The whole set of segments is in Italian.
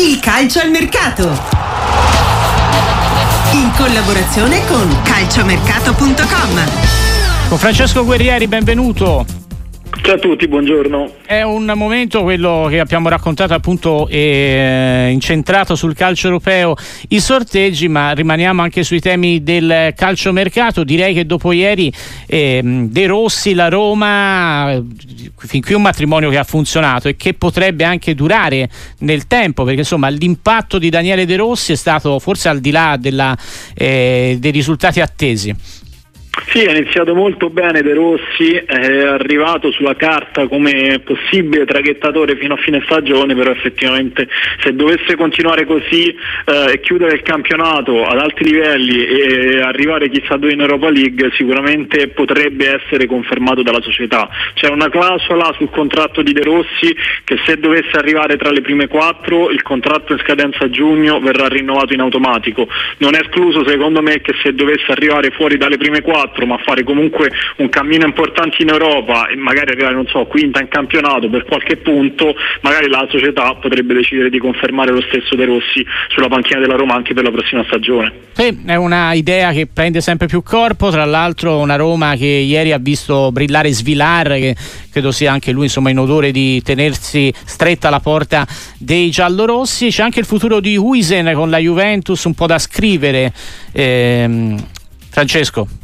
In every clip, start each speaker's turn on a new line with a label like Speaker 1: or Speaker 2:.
Speaker 1: Il calcio al mercato. In collaborazione con calciomercato.com.
Speaker 2: Con Francesco Guerrieri, benvenuto.
Speaker 3: Ciao a tutti, buongiorno.
Speaker 2: È un momento, quello che abbiamo raccontato appunto, eh, incentrato sul calcio europeo, i sorteggi, ma rimaniamo anche sui temi del calciomercato. Direi che dopo ieri eh, De Rossi, la Roma, fin qui un matrimonio che ha funzionato e che potrebbe anche durare nel tempo, perché insomma l'impatto di Daniele De Rossi è stato forse al di là della, eh, dei risultati attesi.
Speaker 3: Sì, è iniziato molto bene De Rossi, è arrivato sulla carta come possibile traghettatore fino a fine stagione, però effettivamente se dovesse continuare così eh, e chiudere il campionato ad alti livelli e arrivare chissà dove in Europa League sicuramente potrebbe essere confermato dalla società. C'è una clausola sul contratto di De Rossi che se dovesse arrivare tra le prime quattro il contratto in scadenza a giugno verrà rinnovato in automatico. Non è escluso secondo me che se dovesse arrivare fuori dalle prime quattro 4 ma fare comunque un cammino importante in Europa e magari arrivare non so, quinta in campionato per qualche punto, magari la società potrebbe decidere di confermare lo stesso De Rossi sulla panchina della Roma anche per la prossima stagione.
Speaker 2: Sì, è una idea che prende sempre più corpo, tra l'altro una Roma che ieri ha visto brillare Svilar, che credo sia anche lui insomma, in odore di tenersi stretta la porta dei giallorossi. C'è anche il futuro di Huisen con la Juventus un po' da scrivere. Ehm, Francesco.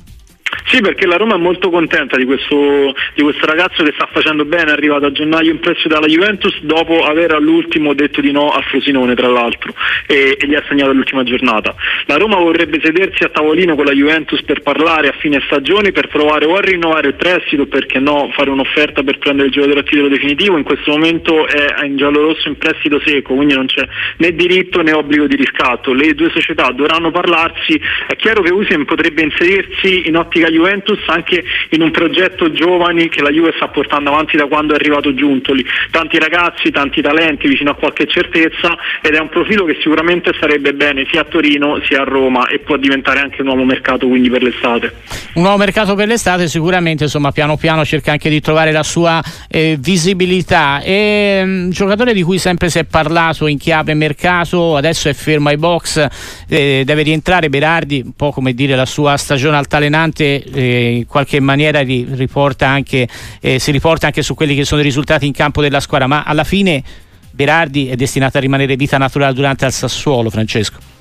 Speaker 3: Sì, perché la Roma è molto contenta di questo, di questo, ragazzo che sta facendo bene, è arrivato a gennaio in prestito dalla Juventus dopo aver all'ultimo detto di no a Frosinone, tra l'altro, e, e gli ha segnato l'ultima giornata. La Roma vorrebbe sedersi a tavolino con la Juventus per parlare a fine stagione, per provare o a rinnovare il prestito, perché no, fare un'offerta per prendere il giocatore a titolo definitivo. In questo momento è in giallo-rosso in prestito secco, quindi non c'è né diritto né obbligo di riscatto. Le due società dovranno parlarsi. È chiaro che Usien potrebbe inserirsi in ottica Juventus anche in un progetto giovani che la Juve sta portando avanti da quando è arrivato Giuntoli. Tanti ragazzi, tanti talenti vicino a qualche certezza ed è un profilo che sicuramente sarebbe bene sia a Torino sia a Roma e può diventare anche un nuovo mercato quindi per l'estate.
Speaker 2: Un nuovo mercato per l'estate sicuramente insomma piano piano cerca anche di trovare la sua eh, visibilità. E, um, giocatore di cui sempre si è parlato in chiave mercato, adesso è fermo ai box, eh, deve rientrare Berardi, un po' come dire la sua stagione altalenante eh, in qualche maniera riporta anche, eh, si riporta anche su quelli che sono i risultati in campo della squadra, ma alla fine Berardi è destinato a rimanere vita naturale durante il Sassuolo, Francesco.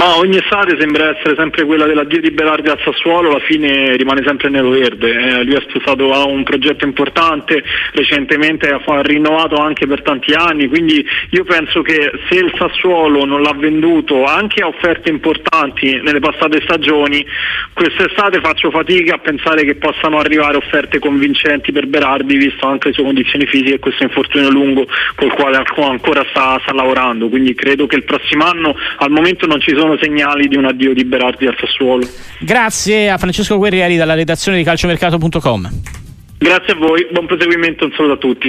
Speaker 3: Ma ogni estate sembra essere sempre quella dell'addio di Berardi al Sassuolo, alla fine rimane sempre nero verde. Eh, lui ha sposato a un progetto importante, recentemente ha rinnovato anche per tanti anni, quindi io penso che se il Sassuolo non l'ha venduto anche a offerte importanti nelle passate stagioni, quest'estate faccio fatica a pensare che possano arrivare offerte convincenti per Berardi, visto anche le sue condizioni fisiche e questo infortunio lungo col quale ancora sta, sta lavorando. Quindi credo che il prossimo anno al momento non ci sono sono segnali di un addio di Berardi al Sassuolo.
Speaker 2: Grazie a Francesco Guerrieri dalla redazione di calciomercato.com.
Speaker 3: Grazie a voi, buon proseguimento, un saluto a tutti.